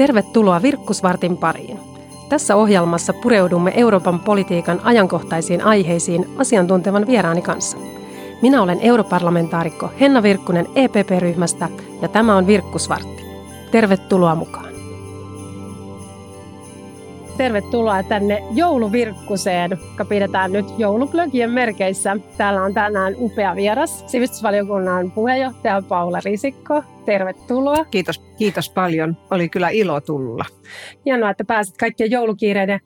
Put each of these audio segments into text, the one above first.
Tervetuloa Virkkusvartin pariin. Tässä ohjelmassa pureudumme Euroopan politiikan ajankohtaisiin aiheisiin asiantuntevan vieraani kanssa. Minä olen europarlamentaarikko Henna Virkkunen EPP-ryhmästä ja tämä on Virkkusvartti. Tervetuloa mukaan. Tervetuloa tänne jouluvirkkuseen, joka pidetään nyt jouluplögien merkeissä. Täällä on tänään upea vieras, sivistysvaliokunnan puheenjohtaja Paula Risikko. Tervetuloa. Kiitos, kiitos paljon. Oli kyllä ilo tulla. Hienoa, että pääsit kaikkien joulukiireiden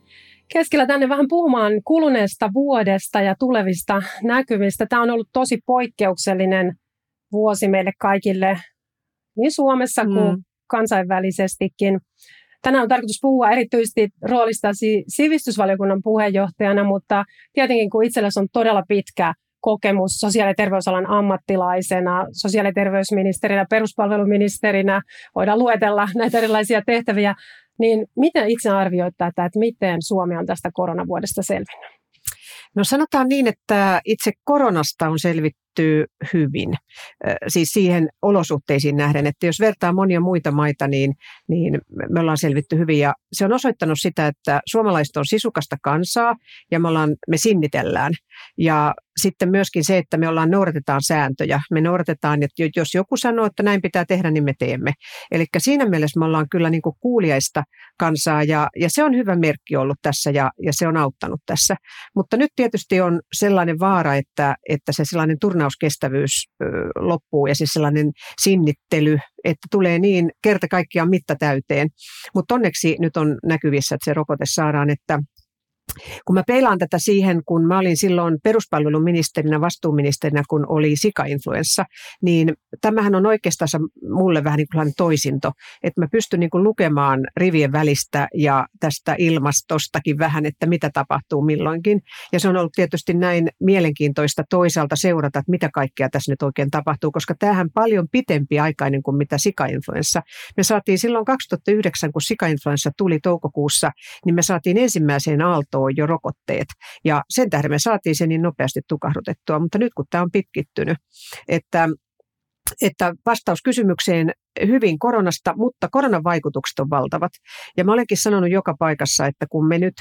keskellä tänne vähän puhumaan kuluneesta vuodesta ja tulevista näkymistä. Tämä on ollut tosi poikkeuksellinen vuosi meille kaikille niin Suomessa kuin mm. kansainvälisestikin. Tänään on tarkoitus puhua erityisesti roolistasi sivistysvaliokunnan puheenjohtajana, mutta tietenkin kun itsellesi on todella pitkä kokemus sosiaali- ja terveysalan ammattilaisena, sosiaali- ja terveysministerinä, peruspalveluministerinä, voidaan luetella näitä erilaisia tehtäviä, niin miten itse arvioit tätä, että miten Suomi on tästä koronavuodesta selvinnyt? No sanotaan niin, että itse koronasta on selvitty hyvin, siis siihen olosuhteisiin nähden, että jos vertaa monia muita maita, niin, niin me ollaan selvitty hyvin ja se on osoittanut sitä, että suomalaiset on sisukasta kansaa ja me, ollaan, me sinnitellään ja sitten myöskin se, että me ollaan noudatetaan sääntöjä. Me noudatetaan, että jos joku sanoo, että näin pitää tehdä, niin me teemme. Eli siinä mielessä me ollaan kyllä niin kuin kuuliaista kansaa ja, ja se on hyvä merkki ollut tässä ja, ja se on auttanut tässä. Mutta nyt tietysti on sellainen vaara, että, että se sellainen turnauskestävyys ö, loppuu ja siis sellainen sinnittely, että tulee niin kerta kaikkiaan mitta täyteen. Mutta onneksi nyt on näkyvissä, että se rokote saadaan, että kun mä peilaan tätä siihen, kun mä olin silloin peruspalveluministerinä, vastuuministerinä, kun oli sika-influenssa, niin tämähän on oikeastaan mulle vähän niin kuin toisinto, että mä pystyn niin kuin lukemaan rivien välistä ja tästä ilmastostakin vähän, että mitä tapahtuu milloinkin. Ja se on ollut tietysti näin mielenkiintoista toisaalta seurata, että mitä kaikkea tässä nyt oikein tapahtuu, koska tämähän paljon pitempi aikainen kuin mitä sika-influenssa. Me saatiin silloin 2009, kun sika-influenssa tuli toukokuussa, niin me saatiin ensimmäiseen aaltoon on jo rokotteet. Ja sen tähden me saatiin se niin nopeasti tukahdutettua, mutta nyt kun tämä on pitkittynyt, että että vastaus kysymykseen hyvin koronasta, mutta koronan vaikutukset on valtavat. Ja mä olenkin sanonut joka paikassa, että kun me nyt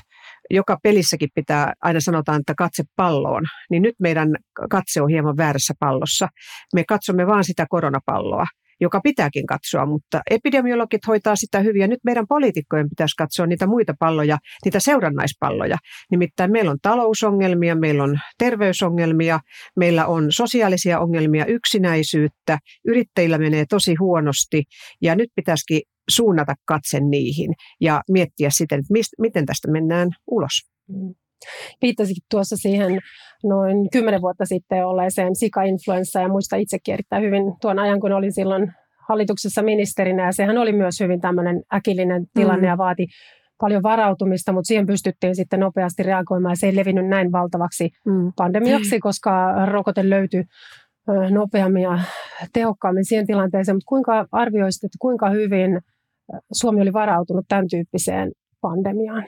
joka pelissäkin pitää, aina sanotaan, että katse palloon, niin nyt meidän katse on hieman väärässä pallossa. Me katsomme vaan sitä koronapalloa joka pitääkin katsoa, mutta epidemiologit hoitaa sitä hyvin ja nyt meidän poliitikkojen pitäisi katsoa niitä muita palloja, niitä seurannaispalloja. Nimittäin meillä on talousongelmia, meillä on terveysongelmia, meillä on sosiaalisia ongelmia, yksinäisyyttä, yrittäjillä menee tosi huonosti ja nyt pitäisikin suunnata katse niihin ja miettiä sitten, että mist, miten tästä mennään ulos. Viittasikin tuossa siihen noin kymmenen vuotta sitten olleeseen sika-influenssa ja muista itsekin erittäin hyvin tuon ajan, kun olin silloin hallituksessa ministerinä ja sehän oli myös hyvin tämmöinen äkillinen tilanne mm. ja vaati paljon varautumista, mutta siihen pystyttiin sitten nopeasti reagoimaan ja se ei levinnyt näin valtavaksi mm. pandemiaksi, koska rokote löytyi nopeammin ja tehokkaammin siihen tilanteeseen. Mutta kuinka arvioisit, että kuinka hyvin Suomi oli varautunut tämän tyyppiseen pandemiaan?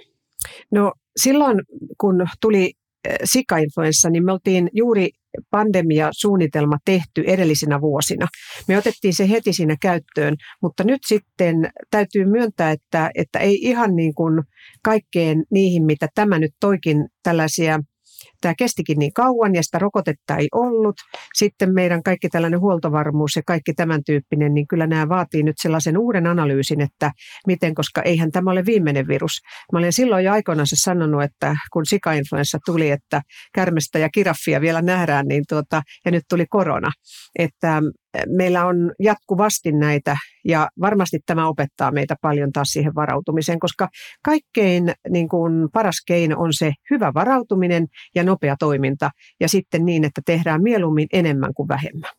No silloin, kun tuli eh, sikainfluenssa, niin me oltiin juuri pandemiasuunnitelma tehty edellisinä vuosina. Me otettiin se heti siinä käyttöön, mutta nyt sitten täytyy myöntää, että, että ei ihan niin kuin kaikkeen niihin, mitä tämä nyt toikin tällaisia – Tämä kestikin niin kauan ja sitä rokotetta ei ollut. Sitten meidän kaikki tällainen huoltovarmuus ja kaikki tämän tyyppinen, niin kyllä nämä vaatii nyt sellaisen uuden analyysin, että miten, koska eihän tämä ole viimeinen virus. Mä olen silloin jo aikoinaan sanonut, että kun sikainfluenssa tuli, että kärmestä ja kiraffia vielä nähdään, niin tuota, ja nyt tuli korona, että meillä on jatkuvasti näitä ja varmasti tämä opettaa meitä paljon taas siihen varautumiseen, koska kaikkein niin kuin paras keino on se hyvä varautuminen ja nopea toiminta ja sitten niin, että tehdään mieluummin enemmän kuin vähemmän.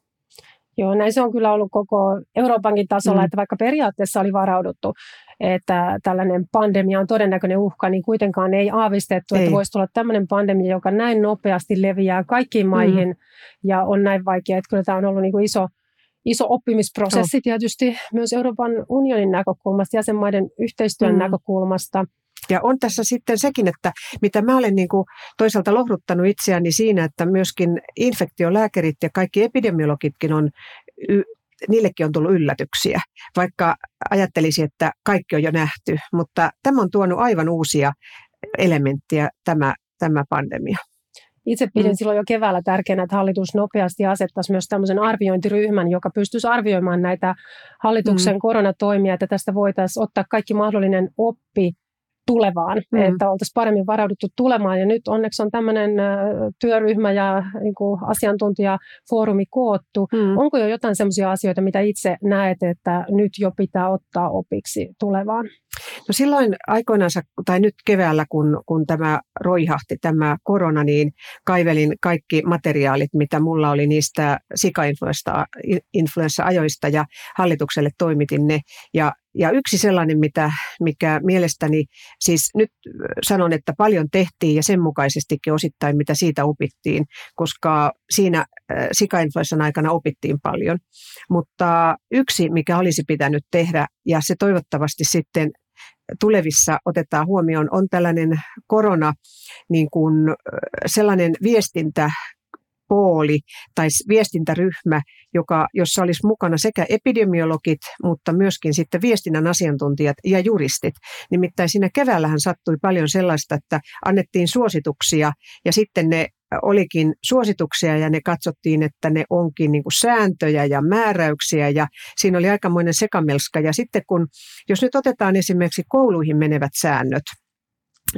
Joo, näin se on kyllä ollut koko Euroopankin tasolla, mm. että vaikka periaatteessa oli varauduttu, että tällainen pandemia on todennäköinen uhka, niin kuitenkaan ei aavistettu, ei. että voisi tulla tämmöinen pandemia, joka näin nopeasti leviää kaikkiin maihin mm. ja on näin vaikea, että kyllä tämä on ollut niin kuin iso, iso oppimisprosessi oh. tietysti myös Euroopan unionin näkökulmasta, jäsenmaiden yhteistyön mm. näkökulmasta. Ja on tässä sitten sekin, että mitä mä olen niin kuin toisaalta lohduttanut itseäni siinä, että myöskin infektiolääkärit ja kaikki epidemiologitkin on niillekin on tullut yllätyksiä, vaikka ajattelisi, että kaikki on jo nähty, mutta tämä on tuonut aivan uusia elementtiä tämä, tämä pandemia. Itse pidin mm. silloin jo keväällä tärkeänä, että hallitus nopeasti asettaisi myös tämmöisen arviointiryhmän, joka pystyisi arvioimaan näitä hallituksen mm. koronatoimia, että tästä voitaisiin ottaa kaikki mahdollinen oppi tulevaan, mm. että oltaisiin paremmin varauduttu tulemaan. Ja nyt onneksi on tämmöinen työryhmä ja niin kuin asiantuntijafoorumi koottu. Mm. Onko jo jotain sellaisia asioita, mitä itse näet, että nyt jo pitää ottaa opiksi tulevaan? No silloin aikoinaan, tai nyt keväällä, kun, kun tämä roihahti, tämä korona, niin kaivelin kaikki materiaalit, mitä mulla oli niistä sika-influenssa-ajoista ja hallitukselle toimitin ne. Ja, ja yksi sellainen, mitä, mikä mielestäni, siis nyt sanon, että paljon tehtiin ja sen mukaisestikin osittain, mitä siitä opittiin, koska siinä sika-influenssan aikana opittiin paljon. Mutta yksi, mikä olisi pitänyt tehdä, ja se toivottavasti sitten tulevissa otetaan huomioon, on tällainen korona, niin kuin sellainen viestintä, pooli tai viestintäryhmä, joka, jossa olisi mukana sekä epidemiologit, mutta myöskin sitten viestinnän asiantuntijat ja juristit. Nimittäin siinä keväällähän sattui paljon sellaista, että annettiin suosituksia ja sitten ne olikin suosituksia ja ne katsottiin, että ne onkin niin kuin sääntöjä ja määräyksiä ja siinä oli aikamoinen sekamelska. Ja sitten kun, jos nyt otetaan esimerkiksi kouluihin menevät säännöt,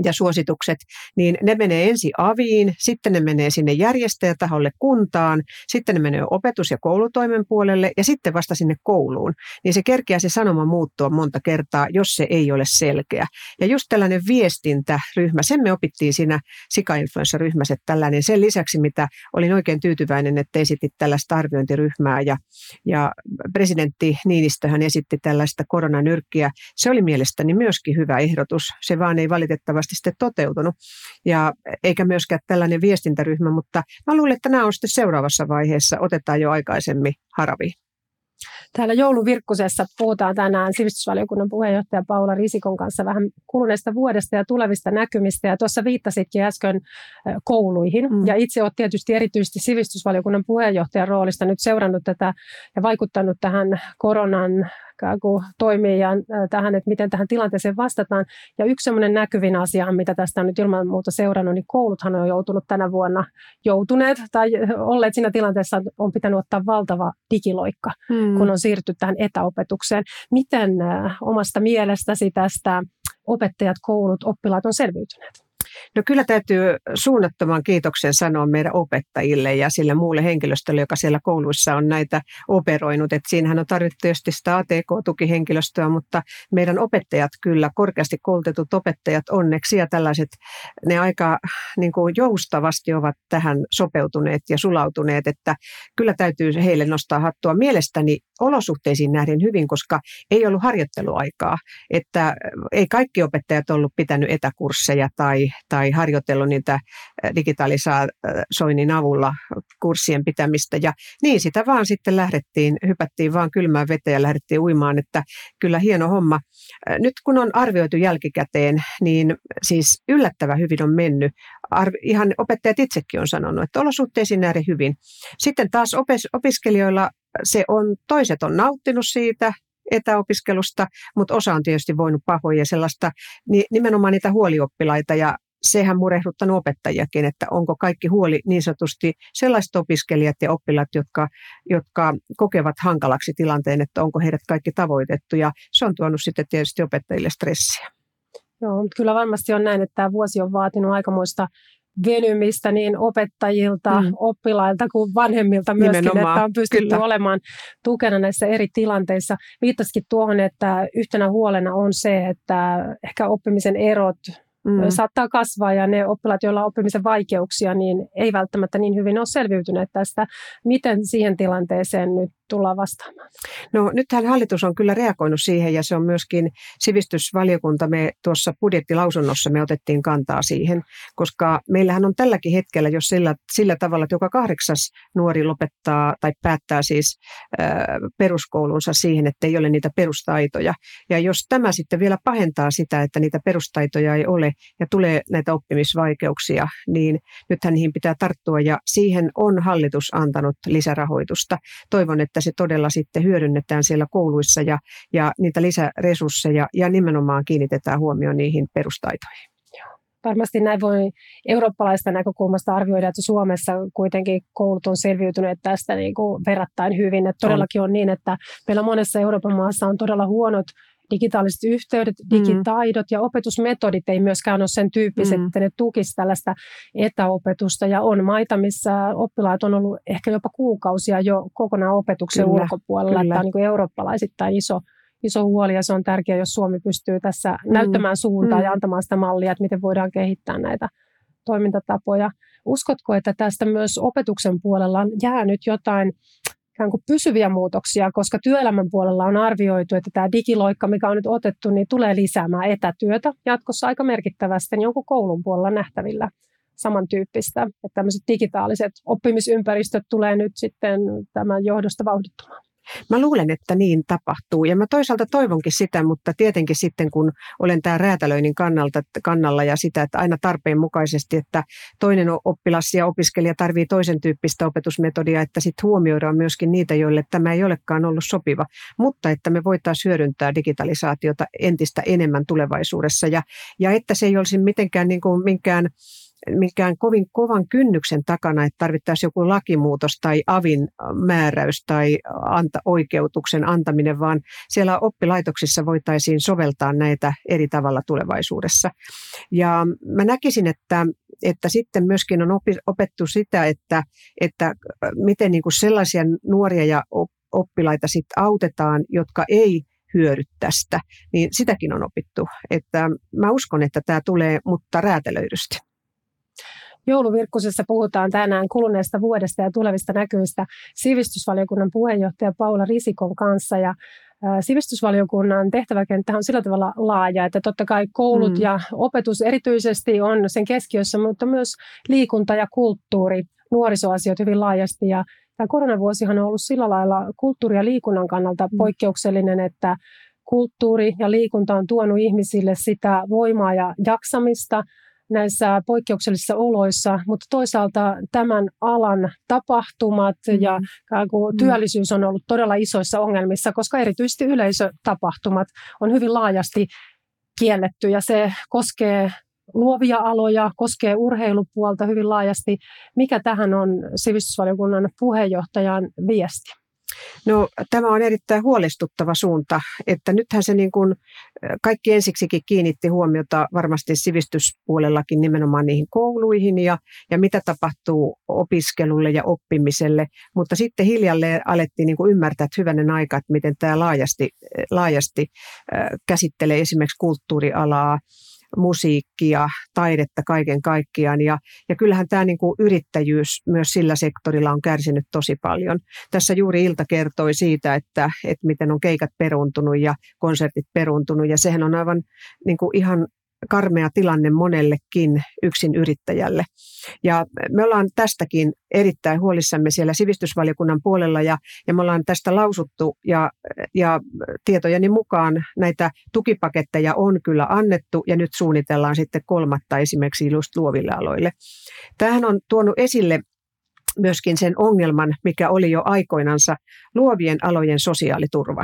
ja suositukset, niin ne menee ensin aviin, sitten ne menee sinne järjestäjätaholle kuntaan, sitten ne menee opetus- ja koulutoimen puolelle ja sitten vasta sinne kouluun. Niin se kerkeää se sanoma muuttua monta kertaa, jos se ei ole selkeä. Ja just tällainen viestintäryhmä, sen me opittiin siinä sika-influenssaryhmässä, että tällainen sen lisäksi, mitä olin oikein tyytyväinen, että esitit tällaista arviointiryhmää ja, ja presidentti Niinistöhän esitti tällaista koronanyrkkiä. Se oli mielestäni myöskin hyvä ehdotus. Se vaan ei valitettavasti valitettavasti sitten toteutunut, ja eikä myöskään tällainen viestintäryhmä, mutta mä luulen, että nämä on sitten seuraavassa vaiheessa, otetaan jo aikaisemmin haraviin. Täällä jouluvirkkusessa puhutaan tänään sivistysvaliokunnan puheenjohtaja Paula Risikon kanssa vähän kuluneesta vuodesta ja tulevista näkymistä. Ja tuossa viittasitkin äsken kouluihin. Mm. Ja itse olet tietysti erityisesti sivistysvaliokunnan puheenjohtajan roolista nyt seurannut tätä ja vaikuttanut tähän koronan toimii ja tähän, että miten tähän tilanteeseen vastataan. Ja yksi semmoinen näkyvin asia, mitä tästä on nyt ilman muuta seurannut, niin kouluthan on joutunut tänä vuonna joutuneet tai olleet siinä tilanteessa, on pitänyt ottaa valtava digiloikka, hmm. kun on siirtynyt tähän etäopetukseen. Miten omasta mielestäsi tästä opettajat, koulut, oppilaat on selviytyneet? No kyllä täytyy suunnattoman kiitoksen sanoa meidän opettajille ja sille muulle henkilöstölle, joka siellä kouluissa on näitä operoinut. Et siinähän on tarvittu tietysti sitä ATK-tukihenkilöstöä, mutta meidän opettajat kyllä, korkeasti koulutetut opettajat onneksi ja tällaiset, ne aika niin kuin joustavasti ovat tähän sopeutuneet ja sulautuneet, että kyllä täytyy heille nostaa hattua. Mielestäni olosuhteisiin nähden hyvin, koska ei ollut harjoitteluaikaa, että ei kaikki opettajat ollut pitänyt etäkursseja tai, tai harjoitellut niitä digitalisoinnin avulla kurssien pitämistä. Ja niin sitä vaan sitten lähdettiin, hypättiin vaan kylmään veteen ja lähdettiin uimaan, että kyllä hieno homma. Nyt kun on arvioitu jälkikäteen, niin siis yllättävän hyvin on mennyt. Arvi, ihan opettajat itsekin on sanonut, että olosuhteisiin nähden hyvin. Sitten taas opes, opiskelijoilla se on, toiset on nauttinut siitä, etäopiskelusta, mutta osa on tietysti voinut pahoja sellaista, nimenomaan niitä huolioppilaita ja sehän murehduttanut opettajakin, että onko kaikki huoli niin sanotusti sellaiset opiskelijat ja oppilaat, jotka, jotka kokevat hankalaksi tilanteen, että onko heidät kaikki tavoitettu ja se on tuonut sitten tietysti opettajille stressiä. Joo, mutta kyllä varmasti on näin, että tämä vuosi on vaatinut aikamoista venymistä niin opettajilta, mm. oppilailta kuin vanhemmilta myöskin, Nimenomaan, että on pystytty kyllä. olemaan tukena näissä eri tilanteissa. Viittasikin tuohon, että yhtenä huolena on se, että ehkä oppimisen erot mm. saattaa kasvaa ja ne oppilaat, joilla on oppimisen vaikeuksia, niin ei välttämättä niin hyvin ole selviytyneet tästä. Miten siihen tilanteeseen nyt tullaan vastaamaan? No nythän hallitus on kyllä reagoinut siihen ja se on myöskin sivistysvaliokunta, me tuossa budjettilausunnossa me otettiin kantaa siihen, koska meillähän on tälläkin hetkellä, jos sillä, sillä tavalla, että joka kahdeksas nuori lopettaa tai päättää siis äh, peruskoulunsa siihen, että ei ole niitä perustaitoja. Ja jos tämä sitten vielä pahentaa sitä, että niitä perustaitoja ei ole ja tulee näitä oppimisvaikeuksia, niin nythän niihin pitää tarttua ja siihen on hallitus antanut lisärahoitusta. Toivon, että että se todella sitten hyödynnetään siellä kouluissa ja, ja niitä lisäresursseja ja nimenomaan kiinnitetään huomioon niihin perustaitoihin. Varmasti näin voi eurooppalaista näkökulmasta arvioida, että Suomessa kuitenkin koulut on selviytyneet tästä niin kuin verrattain hyvin. Että todellakin on niin, että meillä monessa Euroopan maassa on todella huonot digitaaliset yhteydet, mm. digitaidot mm. ja opetusmetodit ei myöskään ole sen tyyppiset, mm. että ne tukisivat tällaista etäopetusta. Ja on maita, missä oppilaat on ollut ehkä jopa kuukausia jo kokonaan opetuksen kyllä, ulkopuolella. Kyllä. Tämä on niin kuin eurooppalaisittain iso, iso huoli ja se on tärkeää, jos Suomi pystyy tässä mm. näyttämään suuntaa mm. ja antamaan sitä mallia, että miten voidaan kehittää näitä toimintatapoja. Uskotko, että tästä myös opetuksen puolella on jäänyt jotain ikään kuin pysyviä muutoksia, koska työelämän puolella on arvioitu, että tämä digiloikka, mikä on nyt otettu, niin tulee lisäämään etätyötä jatkossa aika merkittävästi, niin onko koulun puolella nähtävillä samantyyppistä, että tämmöiset digitaaliset oppimisympäristöt tulee nyt sitten tämän johdosta vauhdittumaan? Mä luulen, että niin tapahtuu. Ja mä toisaalta toivonkin sitä, mutta tietenkin sitten kun olen tämä räätälöinnin kannalta, kannalla ja sitä, että aina tarpeen mukaisesti, että toinen oppilas ja opiskelija tarvii toisen tyyppistä opetusmetodia, että sitten huomioidaan myöskin niitä, joille tämä ei olekaan ollut sopiva, mutta että me voitaisiin hyödyntää digitalisaatiota entistä enemmän tulevaisuudessa. Ja, ja että se ei olisi mitenkään niin kuin minkään mikään kovin kovan kynnyksen takana, että tarvittaisiin joku lakimuutos tai avin määräys tai anta, oikeutuksen antaminen, vaan siellä oppilaitoksissa voitaisiin soveltaa näitä eri tavalla tulevaisuudessa. Ja mä näkisin, että, että sitten myöskin on opettu sitä, että, että miten niin kuin sellaisia nuoria ja oppilaita sitten autetaan, jotka ei hyödy tästä, niin sitäkin on opittu. Että mä uskon, että tämä tulee, mutta räätälöidysti. Jouluvirkkusessa puhutaan tänään kuluneesta vuodesta ja tulevista näkyvistä sivistysvaliokunnan puheenjohtaja Paula Risikon kanssa. Ja sivistysvaliokunnan tehtäväkenttä on sillä tavalla laaja, että totta kai koulut mm. ja opetus erityisesti on sen keskiössä, mutta myös liikunta ja kulttuuri, nuorisoasiat hyvin laajasti. Ja tämä koronavuosihan on ollut sillä lailla kulttuuri- ja liikunnan kannalta mm. poikkeuksellinen, että kulttuuri ja liikunta on tuonut ihmisille sitä voimaa ja jaksamista – näissä poikkeuksellisissa oloissa, mutta toisaalta tämän alan tapahtumat mm. ja mm. työllisyys on ollut todella isoissa ongelmissa, koska erityisesti yleisötapahtumat on hyvin laajasti kielletty ja se koskee luovia aloja, koskee urheilupuolta hyvin laajasti. Mikä tähän on sivistysvaliokunnan puheenjohtajan viesti? No tämä on erittäin huolestuttava suunta, että nythän se niin kuin kaikki ensiksikin kiinnitti huomiota varmasti sivistyspuolellakin nimenomaan niihin kouluihin ja, ja mitä tapahtuu opiskelulle ja oppimiselle, mutta sitten hiljalleen alettiin niin kuin ymmärtää, että hyvänen aika, että miten tämä laajasti, laajasti käsittelee esimerkiksi kulttuurialaa, musiikkia, taidetta kaiken kaikkiaan. Ja, ja kyllähän tämä niin kuin yrittäjyys myös sillä sektorilla on kärsinyt tosi paljon. Tässä juuri Ilta kertoi siitä, että, että miten on keikat peruntunut ja konsertit peruntunut. Ja sehän on aivan niin kuin ihan karmea tilanne monellekin yksin yrittäjälle. Ja me ollaan tästäkin erittäin huolissamme siellä sivistysvaliokunnan puolella ja, ja me ollaan tästä lausuttu ja, ja tietojeni mukaan näitä tukipaketteja on kyllä annettu ja nyt suunnitellaan sitten kolmatta esimerkiksi just luoville aloille. Tämähän on tuonut esille myöskin sen ongelman, mikä oli jo aikoinansa luovien alojen sosiaaliturva.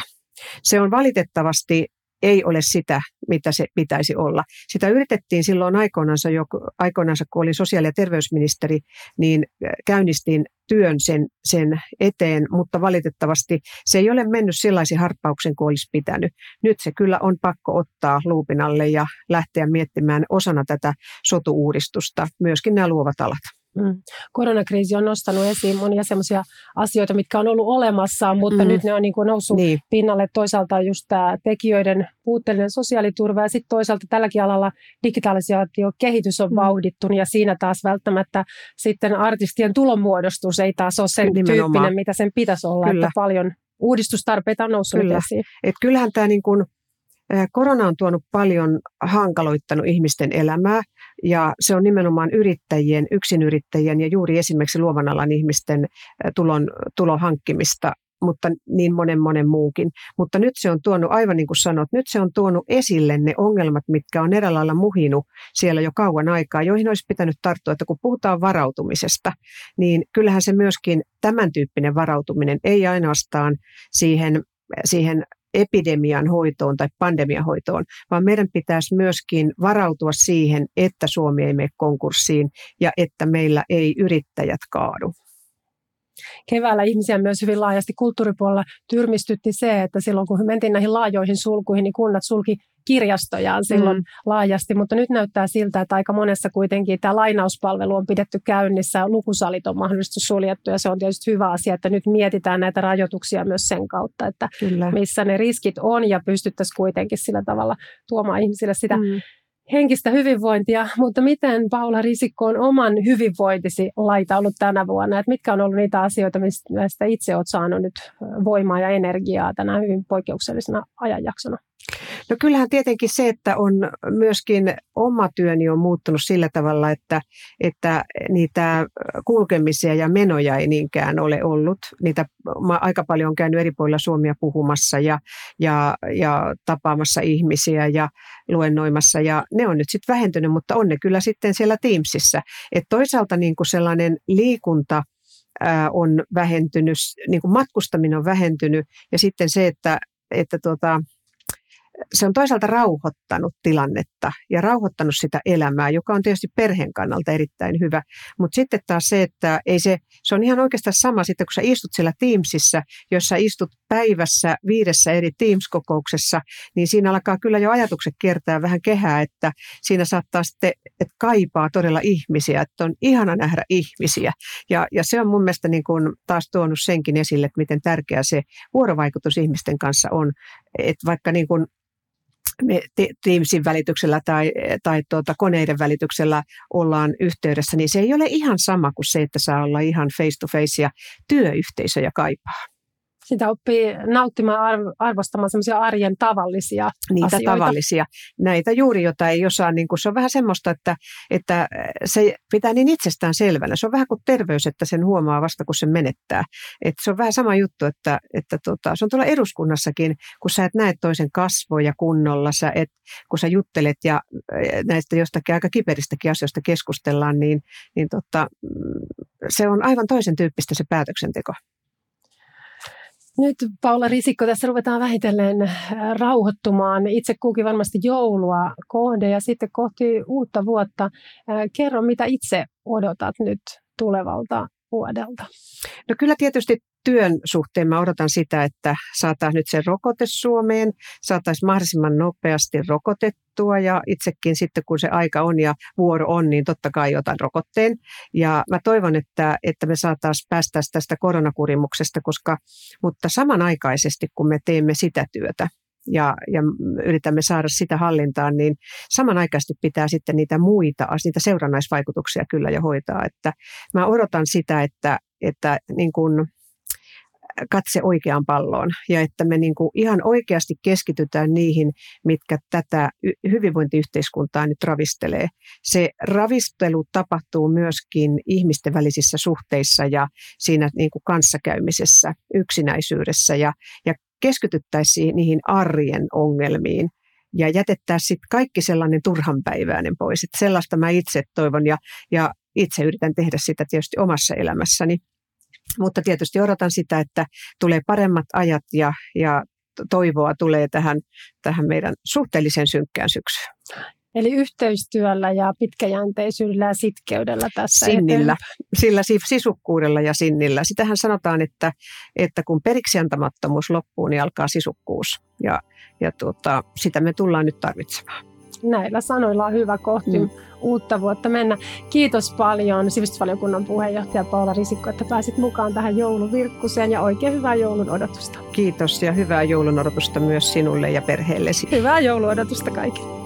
Se on valitettavasti ei ole sitä, mitä se pitäisi olla. Sitä yritettiin silloin aikoinansa, jo, aikoinansa kun olin sosiaali- ja terveysministeri, niin käynnistin työn sen, sen eteen, mutta valitettavasti se ei ole mennyt sellaisen harppauksen kuin olisi pitänyt. Nyt se kyllä on pakko ottaa luupinalle ja lähteä miettimään osana tätä sotu-uudistusta myöskin nämä luovat alat. Mm. Koronakriisi on nostanut esiin monia sellaisia asioita, mitkä on ollut olemassa, mutta mm. nyt ne on niin kuin noussut niin. pinnalle. Toisaalta just tämä tekijöiden puutteellinen sosiaaliturva ja sitten toisaalta tälläkin alalla digitalisaatiokehitys on mm. vauhdittunut ja siinä taas välttämättä sitten artistien tulonmuodostus ei taas ole sen Nimenomaan. tyyppinen, mitä sen pitäisi olla, Kyllä. että paljon uudistustarpeita on noussut Kyllä. esiin. Et kyllähän tämä niin kuin Korona on tuonut paljon hankaloittanut ihmisten elämää ja se on nimenomaan yrittäjien, yksinyrittäjien ja juuri esimerkiksi luovan alan ihmisten tulon, tulon hankkimista mutta niin monen monen muukin. Mutta nyt se on tuonut, aivan niin kuin sanot, nyt se on tuonut esille ne ongelmat, mitkä on eräällä lailla muhinut siellä jo kauan aikaa, joihin olisi pitänyt tarttua, että kun puhutaan varautumisesta, niin kyllähän se myöskin tämän tyyppinen varautuminen ei ainoastaan siihen, siihen epidemian hoitoon tai pandemian hoitoon, vaan meidän pitäisi myöskin varautua siihen, että Suomi ei mene konkurssiin ja että meillä ei yrittäjät kaadu. Keväällä ihmisiä myös hyvin laajasti kulttuuripuolella tyrmistytti se, että silloin kun mentiin näihin laajoihin sulkuihin, niin kunnat sulki kirjastojaan silloin mm. laajasti, mutta nyt näyttää siltä, että aika monessa kuitenkin tämä lainauspalvelu on pidetty käynnissä, lukusalit on mahdollisesti suljettu ja se on tietysti hyvä asia, että nyt mietitään näitä rajoituksia myös sen kautta, että Kyllä. missä ne riskit on ja pystyttäisiin kuitenkin sillä tavalla tuomaan ihmisille sitä mm henkistä hyvinvointia, mutta miten Paula Risikko on oman hyvinvointisi laitaullut tänä vuonna? Et mitkä on ollut niitä asioita, mistä itse olet saanut nyt voimaa ja energiaa tänä hyvin poikkeuksellisena ajanjaksona? No kyllähän tietenkin se, että on myöskin oma työni on muuttunut sillä tavalla, että, että niitä kulkemisia ja menoja ei niinkään ole ollut. Niitä mä aika paljon on käynyt eri puolilla Suomia puhumassa ja, ja, ja tapaamassa ihmisiä ja luennoimassa ja ne on nyt sitten vähentynyt, mutta on ne kyllä sitten siellä Teamsissa. Et toisaalta niin kuin sellainen liikunta on vähentynyt, niin kuin matkustaminen on vähentynyt ja sitten se, että, että tuota, se on toisaalta rauhoittanut tilannetta ja rauhoittanut sitä elämää, joka on tietysti perheen kannalta erittäin hyvä. Mutta sitten taas se, että ei se, se on ihan oikeastaan sama sitten, kun sä istut siellä Teamsissa, jossa istut päivässä viidessä eri Teams-kokouksessa, niin siinä alkaa kyllä jo ajatukset kiertää vähän kehää, että siinä saattaa sitten, että kaipaa todella ihmisiä, että on ihana nähdä ihmisiä. Ja, ja se on mun mielestä niin kuin taas tuonut senkin esille, että miten tärkeä se vuorovaikutus ihmisten kanssa on. Että vaikka niin kuin me Teamsin välityksellä tai, tai tuota, koneiden välityksellä ollaan yhteydessä, niin se ei ole ihan sama kuin se, että saa olla ihan face to face ja työyhteisöjä kaipaa sitä oppii nauttimaan, arvostamaan semmoisia arjen tavallisia Niitä asioita. tavallisia. Näitä juuri, jota ei osaa, niin kuin, se on vähän semmoista, että, että se pitää niin itsestään selvänä. Se on vähän kuin terveys, että sen huomaa vasta, kun se menettää. Et se on vähän sama juttu, että, että tota, se on tuolla eduskunnassakin, kun sä et näe toisen kasvoja kunnolla, sä et, kun sä juttelet ja näistä jostakin aika kiperistäkin asioista keskustellaan, niin, niin tota, mm, se on aivan toisen tyyppistä se päätöksenteko. Nyt Paula Risikko, tässä ruvetaan vähitellen äh, rauhoittumaan. Itse kukin varmasti joulua kohde ja sitten kohti uutta vuotta. Äh, kerro, mitä itse odotat nyt tulevalta vuodelta? No kyllä tietysti työn suhteen mä odotan sitä, että saataisiin nyt se rokote Suomeen, saataisiin mahdollisimman nopeasti rokotettua ja itsekin sitten kun se aika on ja vuoro on, niin totta kai otan rokotteen. Ja mä toivon, että, että me saataisiin päästä tästä koronakurimuksesta, koska, mutta samanaikaisesti kun me teemme sitä työtä, ja, ja yritämme saada sitä hallintaan, niin samanaikaisesti pitää sitten niitä muita, niitä seurannaisvaikutuksia kyllä jo hoitaa. Että mä odotan sitä, että, että niin kuin katse oikeaan palloon ja että me niin kuin ihan oikeasti keskitytään niihin, mitkä tätä hyvinvointiyhteiskuntaa nyt ravistelee. Se ravistelu tapahtuu myöskin ihmisten välisissä suhteissa ja siinä niin kuin kanssakäymisessä, yksinäisyydessä ja, ja keskityttäisiin niihin arjen ongelmiin ja jätettäisiin sitten kaikki sellainen turhanpäiväinen pois. Että sellaista mä itse toivon ja, ja itse yritän tehdä sitä tietysti omassa elämässäni. Mutta tietysti odotan sitä, että tulee paremmat ajat ja, ja toivoa tulee tähän, tähän meidän suhteellisen synkkään syksyyn. Eli yhteistyöllä ja pitkäjänteisyydellä ja sitkeydellä tässä Sinnillä, eteenpäin. sillä sisukkuudella ja sinnillä. Sitähän sanotaan, että, että kun periksiantamattomuus loppuu, niin alkaa sisukkuus. Ja, ja tuota, sitä me tullaan nyt tarvitsemaan näillä sanoilla on hyvä kohti mm. uutta vuotta mennä. Kiitos paljon sivistysvaliokunnan puheenjohtaja Paula Risikko, että pääsit mukaan tähän jouluvirkkuseen ja oikein hyvää joulun odotusta. Kiitos ja hyvää joulun odotusta myös sinulle ja perheellesi. Hyvää joulun odotusta kaikille.